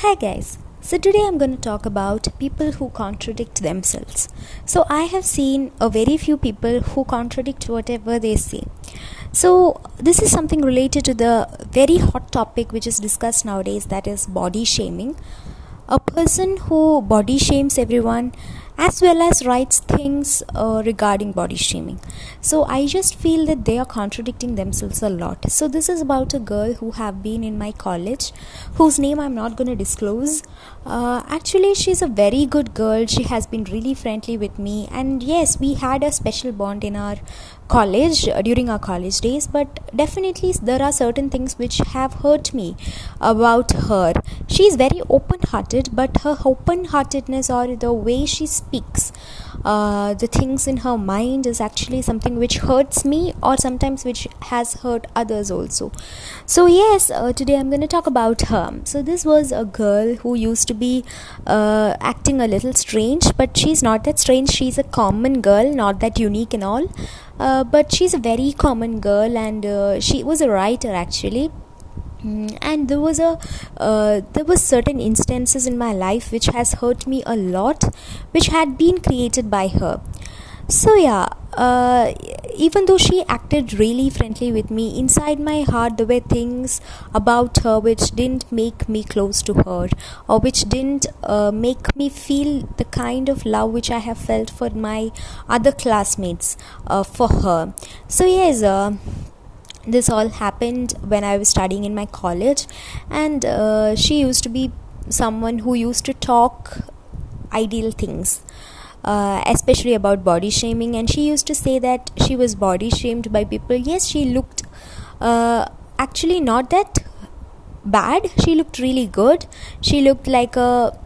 Hi guys. So today I'm going to talk about people who contradict themselves. So I have seen a very few people who contradict whatever they say. So this is something related to the very hot topic which is discussed nowadays that is body shaming. A person who body shames everyone as well as writes things uh, regarding body shaming. So I just feel that they are contradicting themselves a lot. So this is about a girl who have been in my college, whose name I'm not going to disclose. Uh, actually, she's a very good girl. She has been really friendly with me, and yes, we had a special bond in our college uh, during our college days. But definitely, there are certain things which have hurt me about her. She's very open-hearted, but her open-heartedness or the way she speaks. Uh, the things in her mind is actually something which hurts me or sometimes which has hurt others also. So yes uh, today i'm going to talk about her. So this was a girl who used to be uh, acting a little strange but she's not that strange. She's a common girl not that unique and all. Uh, but she's a very common girl and uh, she was a writer actually and there was a uh, there was certain instances in my life which has hurt me a lot which had been created by her. So yeah uh, even though she acted really friendly with me inside my heart there were things about her which didn't make me close to her or which didn't uh, make me feel the kind of love which i have felt for my other classmates uh, for her. So yes uh, this all happened when I was studying in my college, and uh, she used to be someone who used to talk ideal things. Uh, especially about body shaming, and she used to say that she was body shamed by people. Yes, she looked uh, actually not that bad, she looked really good. She looked like a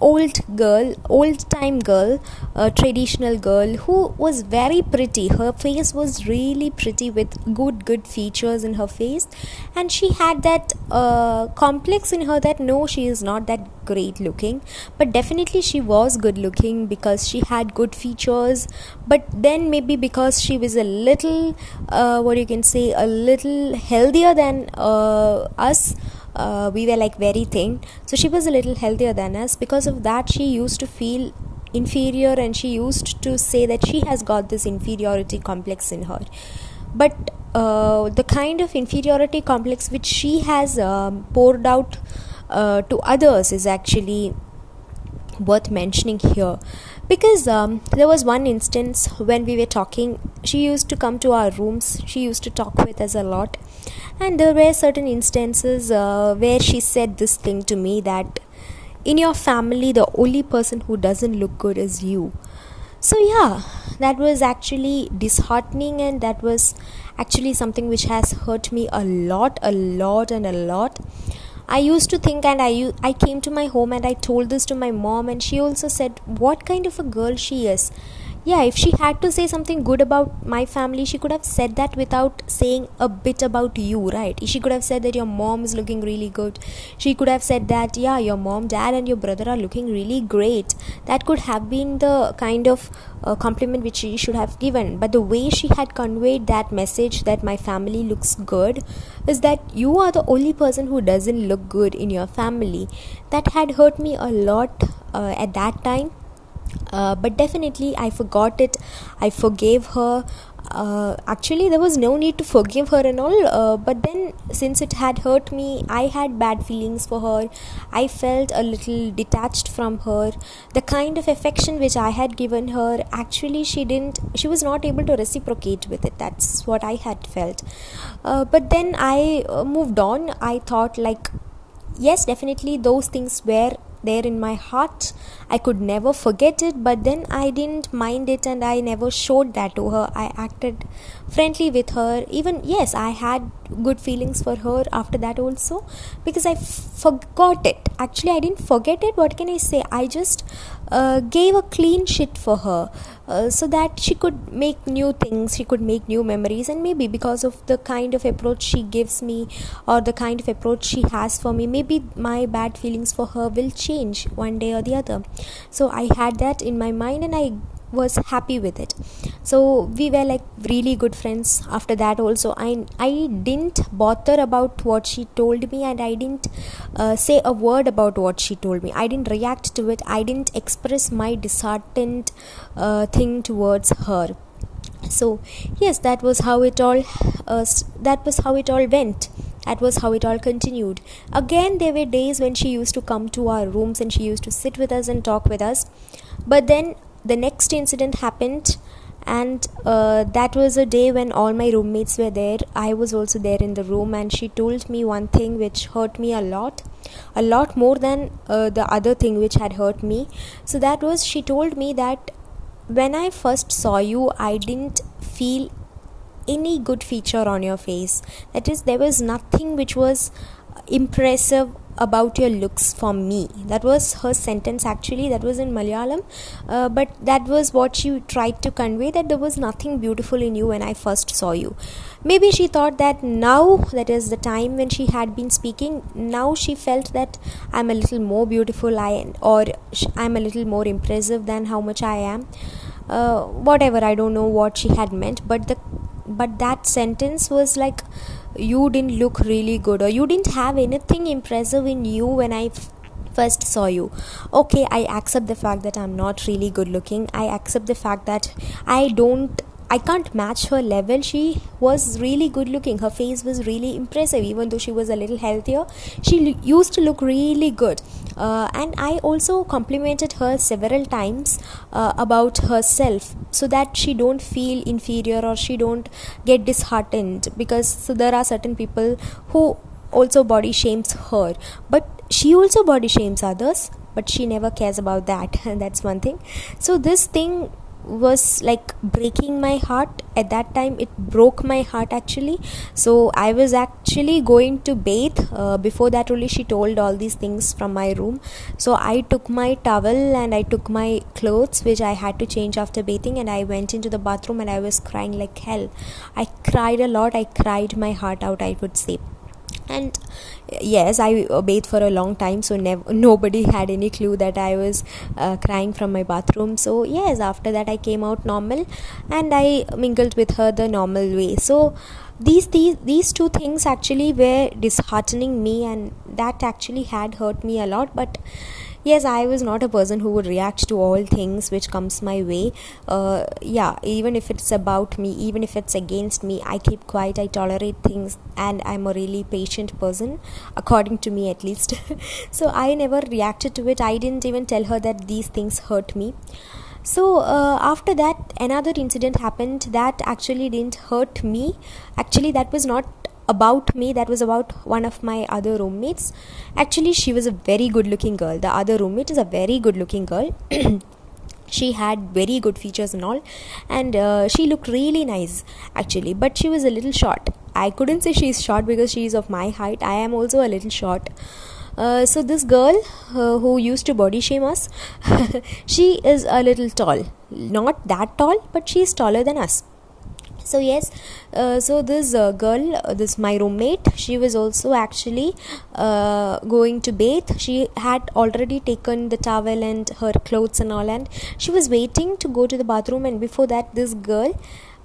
old girl, old time girl, a traditional girl who was very pretty. Her face was really pretty with good, good features in her face, and she had that uh, complex in her that no, she is not that great looking, but definitely she was good looking because she had good features. But then maybe because she was a little, uh, what you can say, a little healthier than uh, us uh, we were like very thin. So she was a little healthier than us. Because of that she used to feel inferior and she used to say that she has got this inferiority complex in her. But uh, the kind of inferiority complex which she has um, poured out uh, to others is actually worth mentioning here. Because um, there was one instance when we were talking she used to come to our rooms she used to talk with us a lot. And there were certain instances uh, where she said this thing to me that in your family the only person who doesn't look good is you. So yeah that was actually disheartening and that was actually something which has hurt me a lot a lot and a lot I used to think, and I I came to my home and I told this to my mom, and she also said, "What kind of a girl she is." Yeah if she had to say something good about my family she could have said that without saying a bit about you right? She could have said that your mom is looking really good. She could have said that yeah your mom dad and your brother are looking really great. That could have been the kind of uh, compliment which she should have given. But the way she had conveyed that message that my family looks good is that you are the only person who doesn't look good in your family. That had hurt me a lot uh, at that time uh, but definitely I forgot it. I forgave her. Uh, actually, there was no need to forgive her and all. Uh, but then, since it had hurt me, I had bad feelings for her. I felt a little detached from her. The kind of affection which I had given her, actually, she didn't. She was not able to reciprocate with it. That's what I had felt. Uh, but then I uh, moved on. I thought like, yes, definitely those things were there in my heart. I could never forget it, but then I didn't mind it and I never showed that to her. I acted friendly with her. Even, yes, I had good feelings for her after that also because I forgot it. Actually, I didn't forget it. What can I say? I just uh, gave a clean shit for her uh, so that she could make new things, she could make new memories, and maybe because of the kind of approach she gives me or the kind of approach she has for me, maybe my bad feelings for her will change one day or the other. So I had that in my mind and I was happy with it so we were like really good friends after that also. I i didn't bother about what she told me and i didn't uh, say a word about what she told me. I didn't react to it. I didn't express my disheartened uh, thing towards her. So yes that was how it all uh, that was how it all went. That was how it all continued. Again there were days when she used to come to our rooms and she used to sit with us and talk with us. But then the next incident happened and uh, that was a day when all my roommates were there. I was also there in the room and she told me one thing which hurt me a lot a lot more than uh, the other thing which had hurt me. So that was she told me that when i first saw you i didn't feel any good feature on your face. That is there was nothing which was impressive about your looks for me. That was her sentence actually. That was in malayalam. Uh, but that was what she tried to convey that there was nothing beautiful in you when i first saw you. Maybe she thought that now that is the time when she had been speaking now she felt that i'm a little more beautiful i or i'm a little more impressive than how much i am. Uh, whatever i don't know what she had meant but the but that sentence was like you didn't look really good or you didn't have anything impressive in you when I first saw you. Okay i accept the fact that i'm not really good looking. I accept the fact that i don't I can't match her level. She was really good looking. Her face was really impressive, even though she was a little healthier. She l- used to look really good. Uh, and I also complimented her several times uh, about herself so that she don't feel inferior or she don't get disheartened because so there are certain people who also body shames her but she also body shames others but she never cares about that that's one thing so this thing was like breaking my heart. At that time it broke my heart actually. So i was actually going to bathe. Uh, before that only she told all these things from my room. So i took my towel and i took my clothes which i had to change after bathing and i went into the bathroom and i was crying like hell. I cried a lot. I cried my heart out i would say and yes i bathed for a long time so never nobody had any clue that i was uh, crying from my bathroom. So yes after that i came out normal and i mingled with her the normal way. So these these these two things actually were disheartening me and that actually had hurt me a lot but yes i was not a person who would react to all things which comes my way. Uh, yeah even if it's about me even if it's against me i keep quiet i tolerate things and i'm a really patient person according to me at least. So i never reacted to it. I didn't even tell her that these things hurt me. So uh, after that another incident happened that actually didn't hurt me. Actually that was not about me that was about one of my other roommates. Actually she was a very good looking girl. The other roommate is a very good looking girl. She had very good features and all and uh, she looked really nice actually but she was a little short. I couldn't say she's short because she's of my height. I am also a little short. Uh, so this girl uh, who used to body shame us she is a little tall. Not that tall but she's taller than us so yes uh, so this uh, girl uh, this my roommate she was also actually uh, going to bathe. She had already taken the towel and her clothes and all and she was waiting to go to the bathroom and before that this girl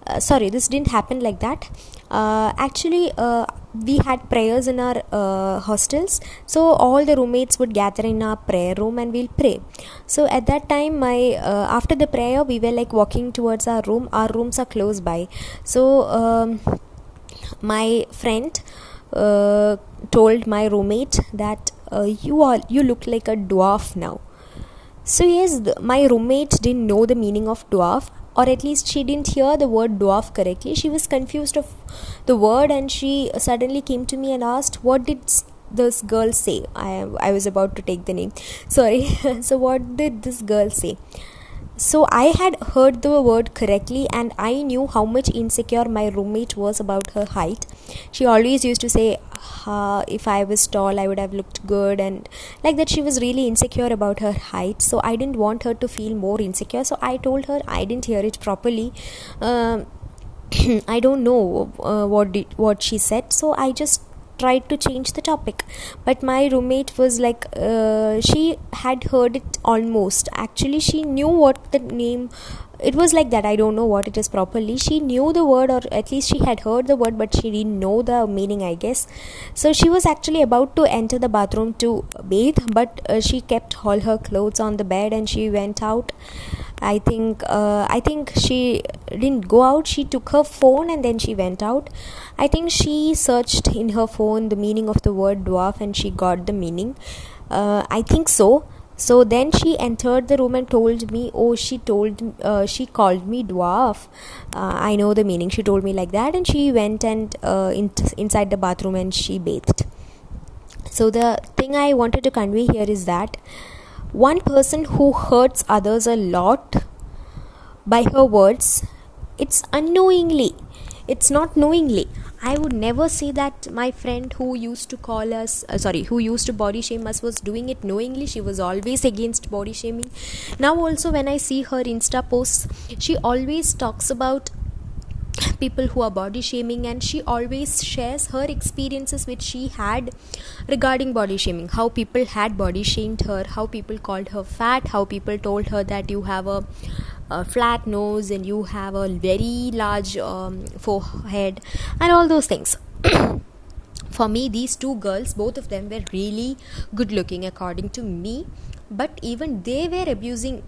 uh, sorry this didn't happen like that. Uh, actually uh, we had prayers in our uh, hostels. So all the roommates would gather in our prayer room and we'll pray. So at that time my uh, after the prayer we were like walking towards our room. Our rooms are close by. So um, my friend uh, told my roommate that you are you look like a dwarf now. So yes the, my roommate didn't know the meaning of dwarf or at least she didn't hear the word dwarf correctly. She was confused of the word and she suddenly came to me and asked what did this girl say? I i was about to take the name. Sorry. So what did this girl say so i had heard the word correctly and i knew how much insecure my roommate was about her height she always used to say uh, if I was tall, I would have looked good, and like that, she was really insecure about her height. So I didn't want her to feel more insecure. So I told her I didn't hear it properly. Uh, I don't know uh, what did, what she said. So I just tried to change the topic. But my roommate was like uh, she had heard it almost. Actually she knew what the name it was like that. I don't know what it is properly. She knew the word or at least she had heard the word but she didn't know the meaning i guess. So she was actually about to enter the bathroom to bathe but uh, she kept all her clothes on the bed and she went out. I think uh, i think she didn't go out. She took her phone and then she went out. I think she searched in her phone the meaning of the word dwarf and she got the meaning. Uh, i think so so then she entered the room and told me oh she told uh, she called me dwarf. Uh, i know the meaning. She told me like that and she went and uh, in, inside the bathroom and she bathed. So the thing i wanted to convey here is that one person who hurts others a lot by her words it's unknowingly. It's not knowingly I would never say that my friend who used to call us, uh, sorry, who used to body shame us was doing it knowingly. She was always against body shaming. Now, also, when I see her Insta posts, she always talks about people who are body shaming and she always shares her experiences which she had regarding body shaming how people had body shamed her how people called her fat how people told her that you have a a flat nose and you have a very large um, forehead and all those things. For me these two girls both of them were really good looking according to me. But even they were abusing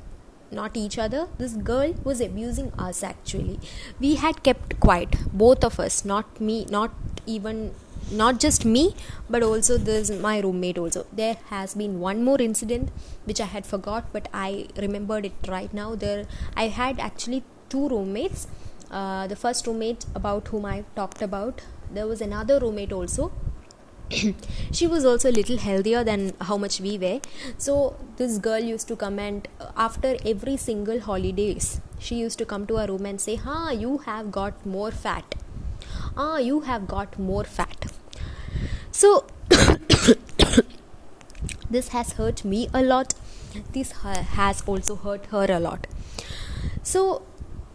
not each other. This girl was abusing us actually. We had kept quiet both of us not me not even not just me but also there's my roommate also. There has been one more incident which i had forgot but i remembered it right now. There i had actually two roommates. Uh, the first roommate about whom i talked about. There was another roommate also. She was also a little healthier than how much we were. So this girl used to come and uh, after every single holidays she used to come to our room and say ha you have got more fat. Ah you have got more fat so this has hurt me a lot. This has also hurt her a lot. So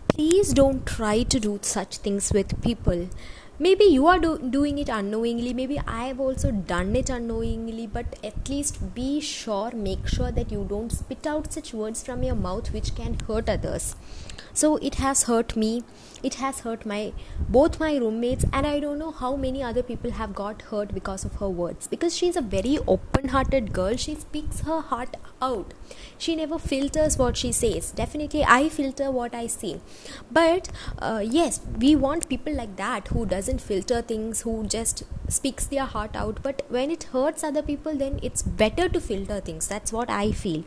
please don't try to do such things with people maybe you are do- doing it unknowingly. Maybe i have also done it unknowingly. But at least be sure make sure that you don't spit out such words from your mouth which can hurt others. So it has hurt me. It has hurt my both my roommates and i don't know how many other people have got hurt because of her words. Because she's a very open hearted girl. She speaks her heart out. She never filters what she says. Definitely i filter what i say. But uh, yes we want people like that who doesn't filter things who just speaks their heart out. But when it hurts other people then it's better to filter things. That's what i feel.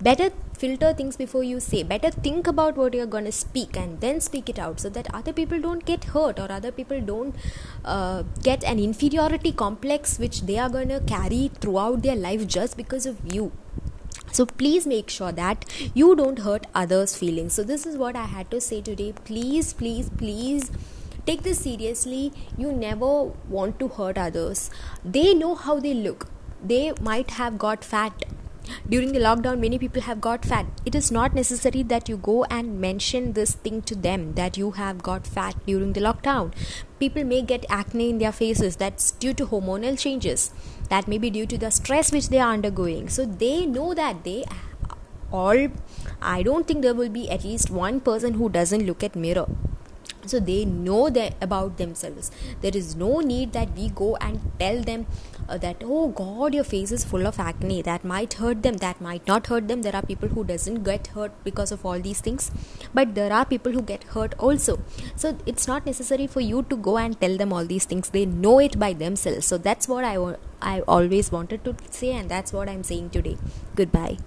Better filter things before you say. Better think about what you're going to speak and then speak it out so that other people don't get hurt or other people don't uh, get an inferiority complex which they are going to carry throughout their life just because of you. So please make sure that you don't hurt others feelings. So this is what i had to say today. Please please please take this seriously you never want to hurt others. They know how they look. They might have got fat. During the lockdown many people have got fat. It is not necessary that you go and mention this thing to them that you have got fat during the lockdown. People may get acne in their faces. That's due to hormonal changes. That may be due to the stress which they are undergoing. So they know that. They all i don't think there will be at least one person who doesn't look at mirror so they know that about themselves. There is no need that we go and tell them uh, that oh god your face is full of acne. That might hurt them. That might not hurt them. There are people who doesn't get hurt because of all these things. But there are people who get hurt also. So it's not necessary for you to go and tell them all these things. They know it by themselves. So that's what i i always wanted to say and that's what i'm saying today. Goodbye